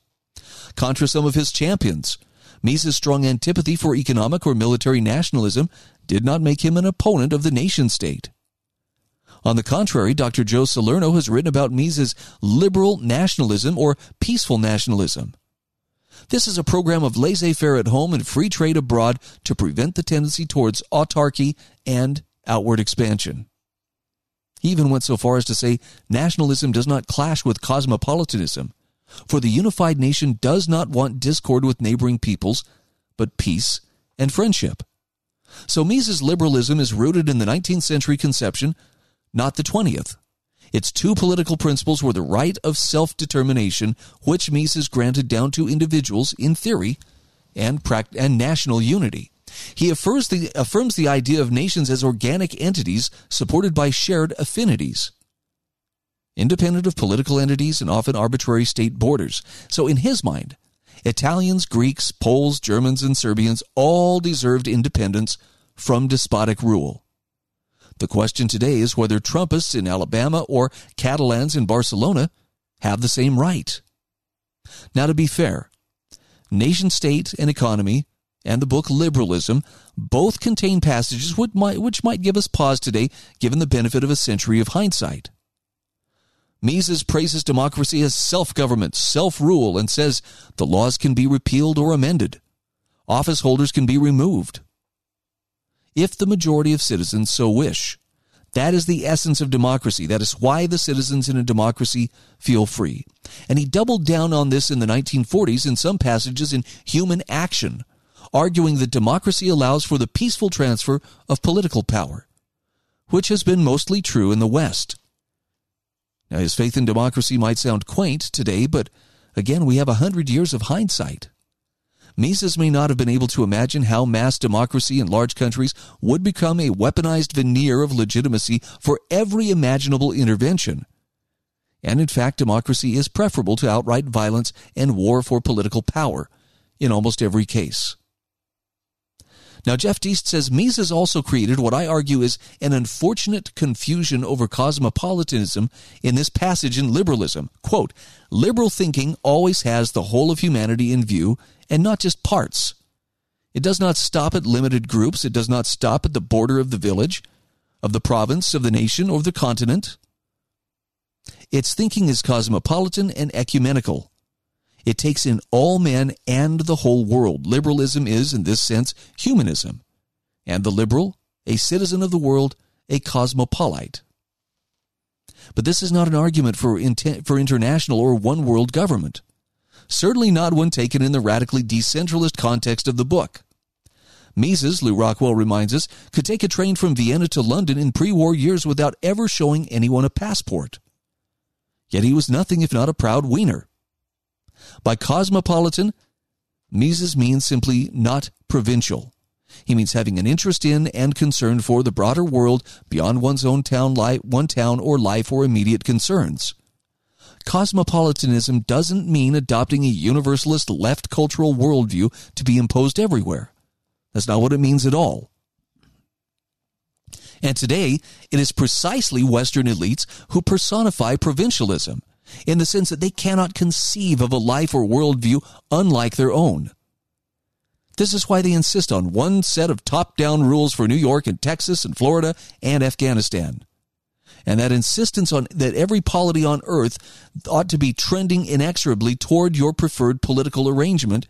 Contra some of his champions, Mises' strong antipathy for economic or military nationalism did not make him an opponent of the nation state. On the contrary, Dr. Joe Salerno has written about Mises' liberal nationalism or peaceful nationalism. This is a program of laissez faire at home and free trade abroad to prevent the tendency towards autarky and outward expansion. He even went so far as to say nationalism does not clash with cosmopolitanism, for the unified nation does not want discord with neighboring peoples, but peace and friendship. So Mises' liberalism is rooted in the 19th century conception not the 20th. Its two political principles were the right of self determination, which Mises granted down to individuals in theory, and, and national unity. He affirms the, affirms the idea of nations as organic entities supported by shared affinities, independent of political entities and often arbitrary state borders. So, in his mind, Italians, Greeks, Poles, Germans, and Serbians all deserved independence from despotic rule. The question today is whether Trumpists in Alabama or Catalans in Barcelona have the same right. Now, to be fair, nation state and economy and the book Liberalism both contain passages which might, which might give us pause today, given the benefit of a century of hindsight. Mises praises democracy as self government, self rule, and says the laws can be repealed or amended. Office holders can be removed if the majority of citizens so wish. That is the essence of democracy. That is why the citizens in a democracy feel free. And he doubled down on this in the 1940s in some passages in Human Action, arguing that democracy allows for the peaceful transfer of political power, which has been mostly true in the West. Now, his faith in democracy might sound quaint today, but again, we have a hundred years of hindsight. Mises may not have been able to imagine how mass democracy in large countries would become a weaponized veneer of legitimacy for every imaginable intervention. And in fact, democracy is preferable to outright violence and war for political power in almost every case. Now, Jeff Deist says Mises also created what I argue is an unfortunate confusion over cosmopolitanism in this passage in liberalism. Quote, liberal thinking always has the whole of humanity in view and not just parts. It does not stop at limited groups. It does not stop at the border of the village, of the province, of the nation, or the continent. Its thinking is cosmopolitan and ecumenical. It takes in all men and the whole world. Liberalism is, in this sense, humanism. And the liberal, a citizen of the world, a cosmopolite. But this is not an argument for, for international or one world government. Certainly not one taken in the radically decentralist context of the book. Mises, Lew Rockwell reminds us, could take a train from Vienna to London in pre war years without ever showing anyone a passport. Yet he was nothing if not a proud wiener. By cosmopolitan, Mises means simply not provincial. He means having an interest in and concern for the broader world beyond one's own town, life, one town or life or immediate concerns. Cosmopolitanism doesn't mean adopting a universalist left cultural worldview to be imposed everywhere. That's not what it means at all. And today, it is precisely Western elites who personify provincialism in the sense that they cannot conceive of a life or worldview unlike their own. This is why they insist on one set of top down rules for New York and Texas and Florida and Afghanistan. And that insistence on that every polity on earth ought to be trending inexorably toward your preferred political arrangement,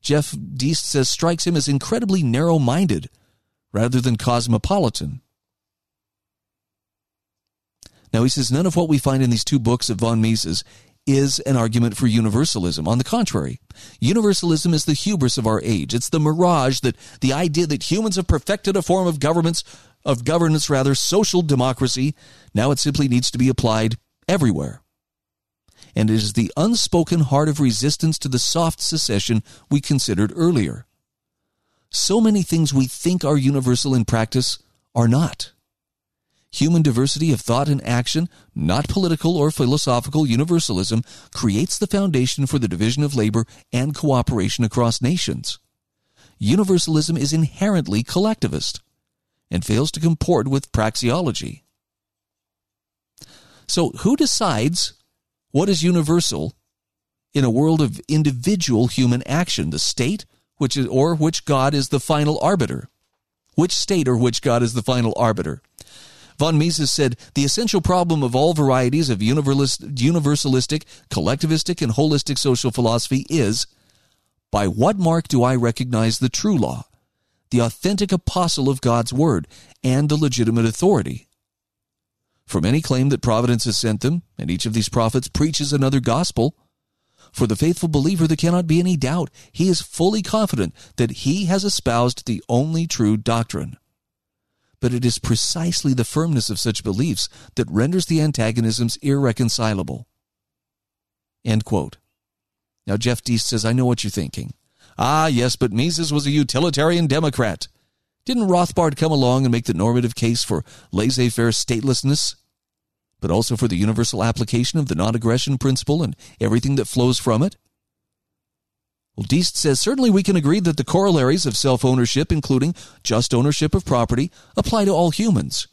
Jeff Deist says strikes him as incredibly narrow minded rather than cosmopolitan. Now, he says none of what we find in these two books of von Mises is an argument for universalism. On the contrary, universalism is the hubris of our age. It's the mirage that the idea that humans have perfected a form of governments of governance rather social democracy now it simply needs to be applied everywhere. And it is the unspoken heart of resistance to the soft secession we considered earlier. So many things we think are universal in practice are not human diversity of thought and action, not political or philosophical universalism, creates the foundation for the division of labor and cooperation across nations. Universalism is inherently collectivist and fails to comport with praxeology. So, who decides what is universal in a world of individual human action? The state, which is, or which God is the final arbiter? Which state or which God is the final arbiter? Von Mises said, The essential problem of all varieties of universalistic, collectivistic, and holistic social philosophy is by what mark do I recognize the true law, the authentic apostle of God's word, and the legitimate authority? For many claim that providence has sent them, and each of these prophets preaches another gospel. For the faithful believer, there cannot be any doubt. He is fully confident that he has espoused the only true doctrine but it is precisely the firmness of such beliefs that renders the antagonisms irreconcilable. End quote. Now, Jeff Deist says, I know what you're thinking. Ah, yes, but Mises was a utilitarian Democrat. Didn't Rothbard come along and make the normative case for laissez faire statelessness, but also for the universal application of the non aggression principle and everything that flows from it? Well, Deist says certainly we can agree that the corollaries of self ownership, including just ownership of property, apply to all humans.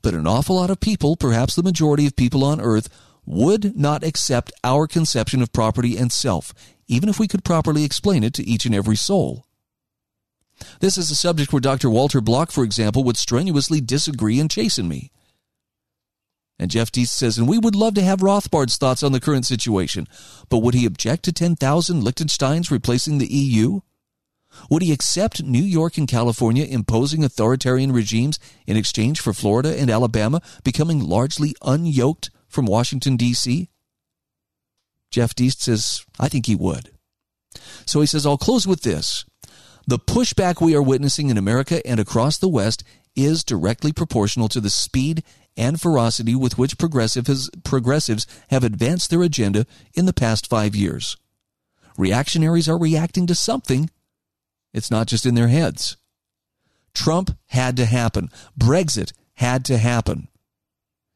But an awful lot of people, perhaps the majority of people on earth, would not accept our conception of property and self, even if we could properly explain it to each and every soul. This is a subject where Dr. Walter Block, for example, would strenuously disagree and chasten me. And Jeff Deist says, and we would love to have Rothbard's thoughts on the current situation, but would he object to 10,000 Liechtensteins replacing the EU? Would he accept New York and California imposing authoritarian regimes in exchange for Florida and Alabama becoming largely unyoked from Washington, D.C.? Jeff Deist says, I think he would. So he says, I'll close with this. The pushback we are witnessing in America and across the West is directly proportional to the speed and ferocity with which progressives have advanced their agenda in the past five years. Reactionaries are reacting to something. It's not just in their heads. Trump had to happen. Brexit had to happen.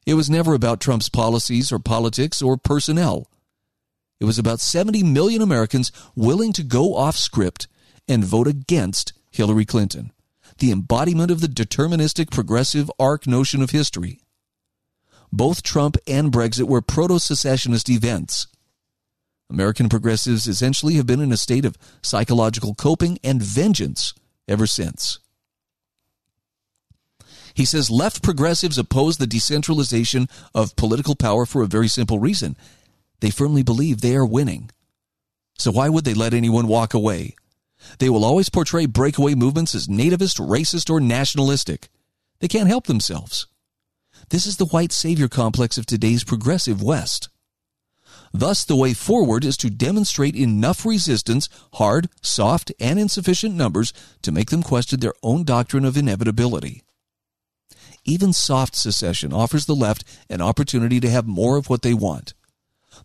It was never about Trump's policies or politics or personnel. It was about 70 million Americans willing to go off script and vote against Hillary Clinton, the embodiment of the deterministic progressive arc notion of history. Both Trump and Brexit were proto secessionist events. American progressives essentially have been in a state of psychological coping and vengeance ever since. He says left progressives oppose the decentralization of political power for a very simple reason. They firmly believe they are winning. So why would they let anyone walk away? They will always portray breakaway movements as nativist, racist, or nationalistic. They can't help themselves. This is the white savior complex of today's progressive West. Thus, the way forward is to demonstrate enough resistance, hard, soft, and insufficient numbers to make them question their own doctrine of inevitability. Even soft secession offers the left an opportunity to have more of what they want.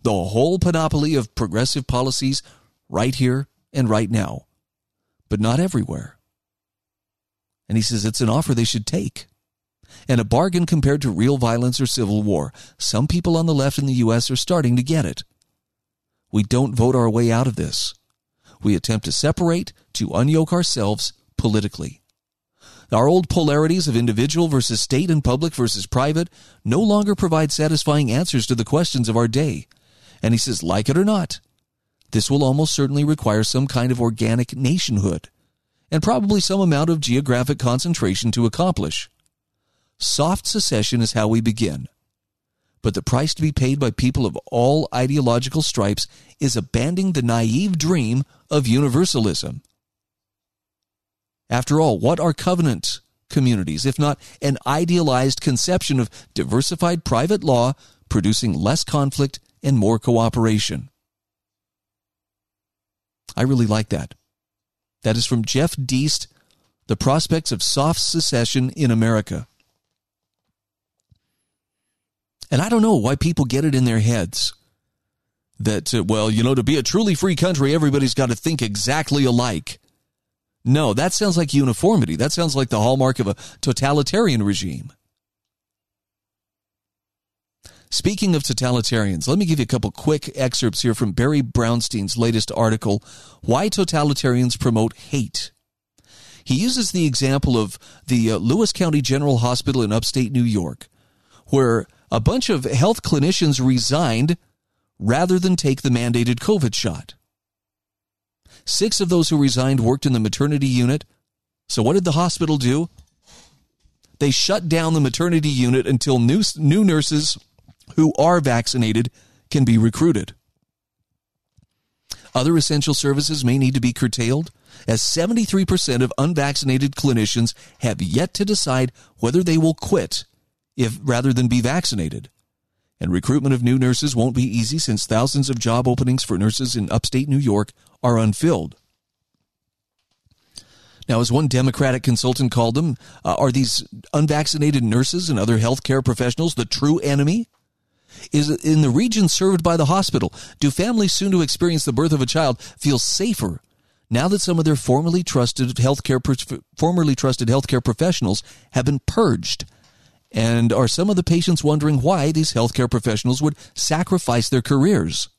The whole panoply of progressive policies right here and right now, but not everywhere. And he says it's an offer they should take and a bargain compared to real violence or civil war. Some people on the left in the U.S. are starting to get it. We don't vote our way out of this. We attempt to separate, to unyoke ourselves politically. Our old polarities of individual versus state and public versus private no longer provide satisfying answers to the questions of our day. And he says, like it or not, this will almost certainly require some kind of organic nationhood and probably some amount of geographic concentration to accomplish. Soft secession is how we begin. But the price to be paid by people of all ideological stripes is abandoning the naive dream of universalism. After all, what are covenant communities, if not an idealized conception of diversified private law producing less conflict and more cooperation? I really like that. That is from Jeff Deist, The Prospects of Soft Secession in America. And I don't know why people get it in their heads that, uh, well, you know, to be a truly free country, everybody's got to think exactly alike. No, that sounds like uniformity. That sounds like the hallmark of a totalitarian regime. Speaking of totalitarians, let me give you a couple quick excerpts here from Barry Brownstein's latest article, Why Totalitarians Promote Hate. He uses the example of the uh, Lewis County General Hospital in upstate New York, where a bunch of health clinicians resigned rather than take the mandated COVID shot. Six of those who resigned worked in the maternity unit. So, what did the hospital do? They shut down the maternity unit until new, new nurses who are vaccinated can be recruited. Other essential services may need to be curtailed, as 73% of unvaccinated clinicians have yet to decide whether they will quit if rather than be vaccinated. And recruitment of new nurses won't be easy since thousands of job openings for nurses in upstate New York are unfilled. Now, as one Democratic consultant called them, uh, are these unvaccinated nurses and other healthcare professionals the true enemy? Is in the region served by the hospital, do families soon to experience the birth of a child feel safer now that some of their formerly trusted healthcare formerly trusted healthcare professionals have been purged and are some of the patients wondering why these healthcare professionals would sacrifice their careers?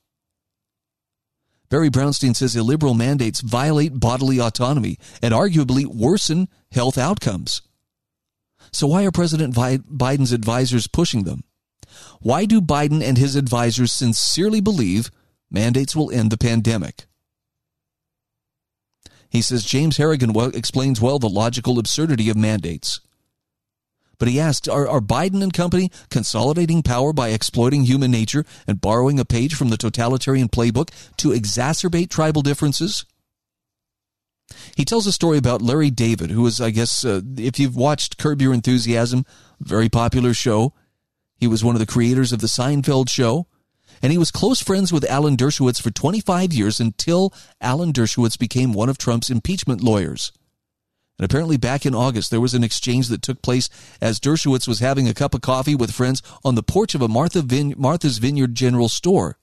Barry Brownstein says illiberal mandates violate bodily autonomy and arguably worsen health outcomes. So, why are President Biden's advisors pushing them? Why do Biden and his advisors sincerely believe mandates will end the pandemic? He says James Harrigan explains well the logical absurdity of mandates. But he asked, are, are Biden and company consolidating power by exploiting human nature and borrowing a page from the totalitarian playbook to exacerbate tribal differences? He tells a story about Larry David, who is, I guess, uh, if you've watched Curb Your Enthusiasm, very popular show, he was one of the creators of the Seinfeld show, and he was close friends with Alan Dershowitz for 25 years until Alan Dershowitz became one of Trump's impeachment lawyers. And apparently, back in August, there was an exchange that took place as Dershowitz was having a cup of coffee with friends on the porch of a Martha Martha's Vineyard general store.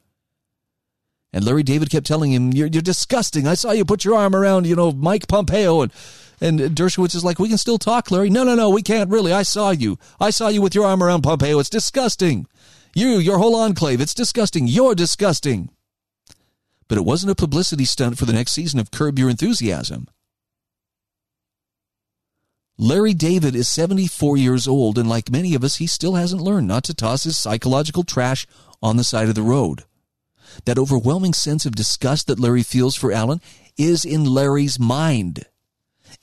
And Larry David kept telling him, you're, you're disgusting. I saw you put your arm around, you know, Mike Pompeo. And, and Dershowitz is like, we can still talk, Larry. No, no, no, we can't really. I saw you. I saw you with your arm around Pompeo. It's disgusting. You, your whole enclave, it's disgusting. You're disgusting. But it wasn't a publicity stunt for the next season of Curb Your Enthusiasm. Larry David is 74 years old, and like many of us, he still hasn't learned not to toss his psychological trash on the side of the road. That overwhelming sense of disgust that Larry feels for Alan is in Larry's mind.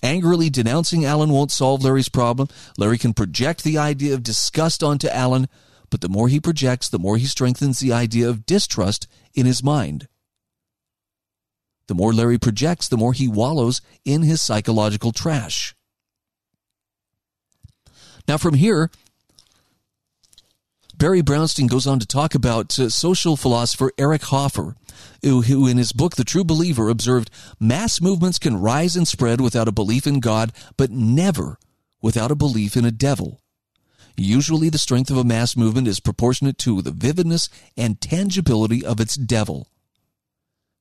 Angrily denouncing Alan won't solve Larry's problem. Larry can project the idea of disgust onto Alan, but the more he projects, the more he strengthens the idea of distrust in his mind. The more Larry projects, the more he wallows in his psychological trash. Now, from here, Barry Brownstein goes on to talk about uh, social philosopher Eric Hoffer, who, who, in his book, The True Believer, observed mass movements can rise and spread without a belief in God, but never without a belief in a devil. Usually, the strength of a mass movement is proportionate to the vividness and tangibility of its devil.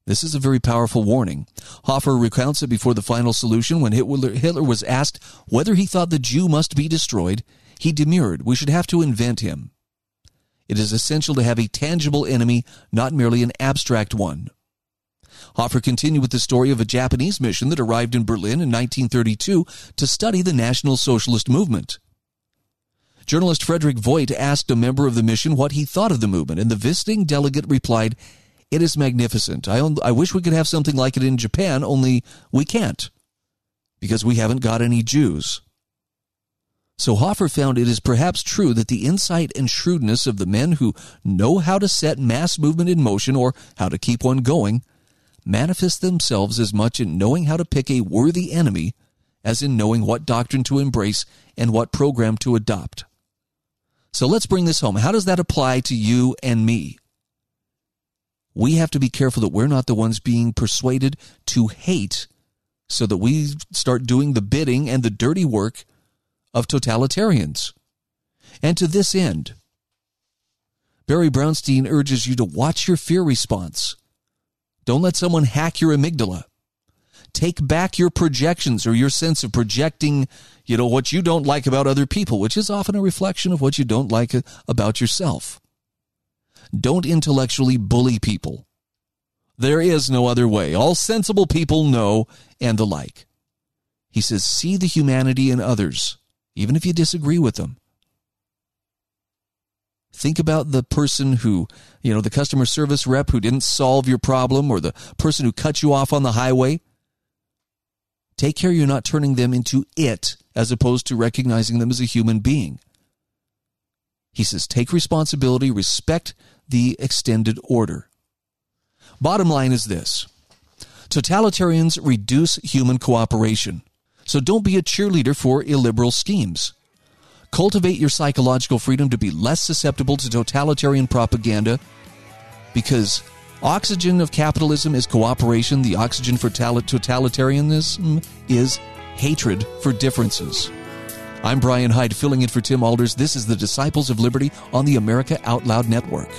This is a very powerful warning. Hoffer recounts it before the final solution when Hitler was asked whether he thought the Jew must be destroyed. He demurred, We should have to invent him. It is essential to have a tangible enemy, not merely an abstract one. Hoffer continued with the story of a Japanese mission that arrived in Berlin in 1932 to study the National Socialist movement. Journalist Frederick Voigt asked a member of the mission what he thought of the movement, and the visiting delegate replied, It is magnificent. I, I wish we could have something like it in Japan, only we can't, because we haven't got any Jews. So Hoffer found it is perhaps true that the insight and shrewdness of the men who know how to set mass movement in motion or how to keep one going manifest themselves as much in knowing how to pick a worthy enemy as in knowing what doctrine to embrace and what program to adopt. So let's bring this home. How does that apply to you and me? We have to be careful that we're not the ones being persuaded to hate so that we start doing the bidding and the dirty work of totalitarians. And to this end, Barry Brownstein urges you to watch your fear response. Don't let someone hack your amygdala. Take back your projections or your sense of projecting, you know, what you don't like about other people, which is often a reflection of what you don't like about yourself. Don't intellectually bully people. There is no other way. All sensible people know and the like. He says, see the humanity in others even if you disagree with them. Think about the person who, you know, the customer service rep who didn't solve your problem or the person who cut you off on the highway. Take care you're not turning them into it as opposed to recognizing them as a human being. He says, take responsibility, respect the extended order. Bottom line is this totalitarians reduce human cooperation. So don't be a cheerleader for illiberal schemes. Cultivate your psychological freedom to be less susceptible to totalitarian propaganda because oxygen of capitalism is cooperation, the oxygen for totalitarianism is hatred for differences. I'm Brian Hyde, filling in for Tim Alders. This is the Disciples of Liberty on the America Out Loud Network.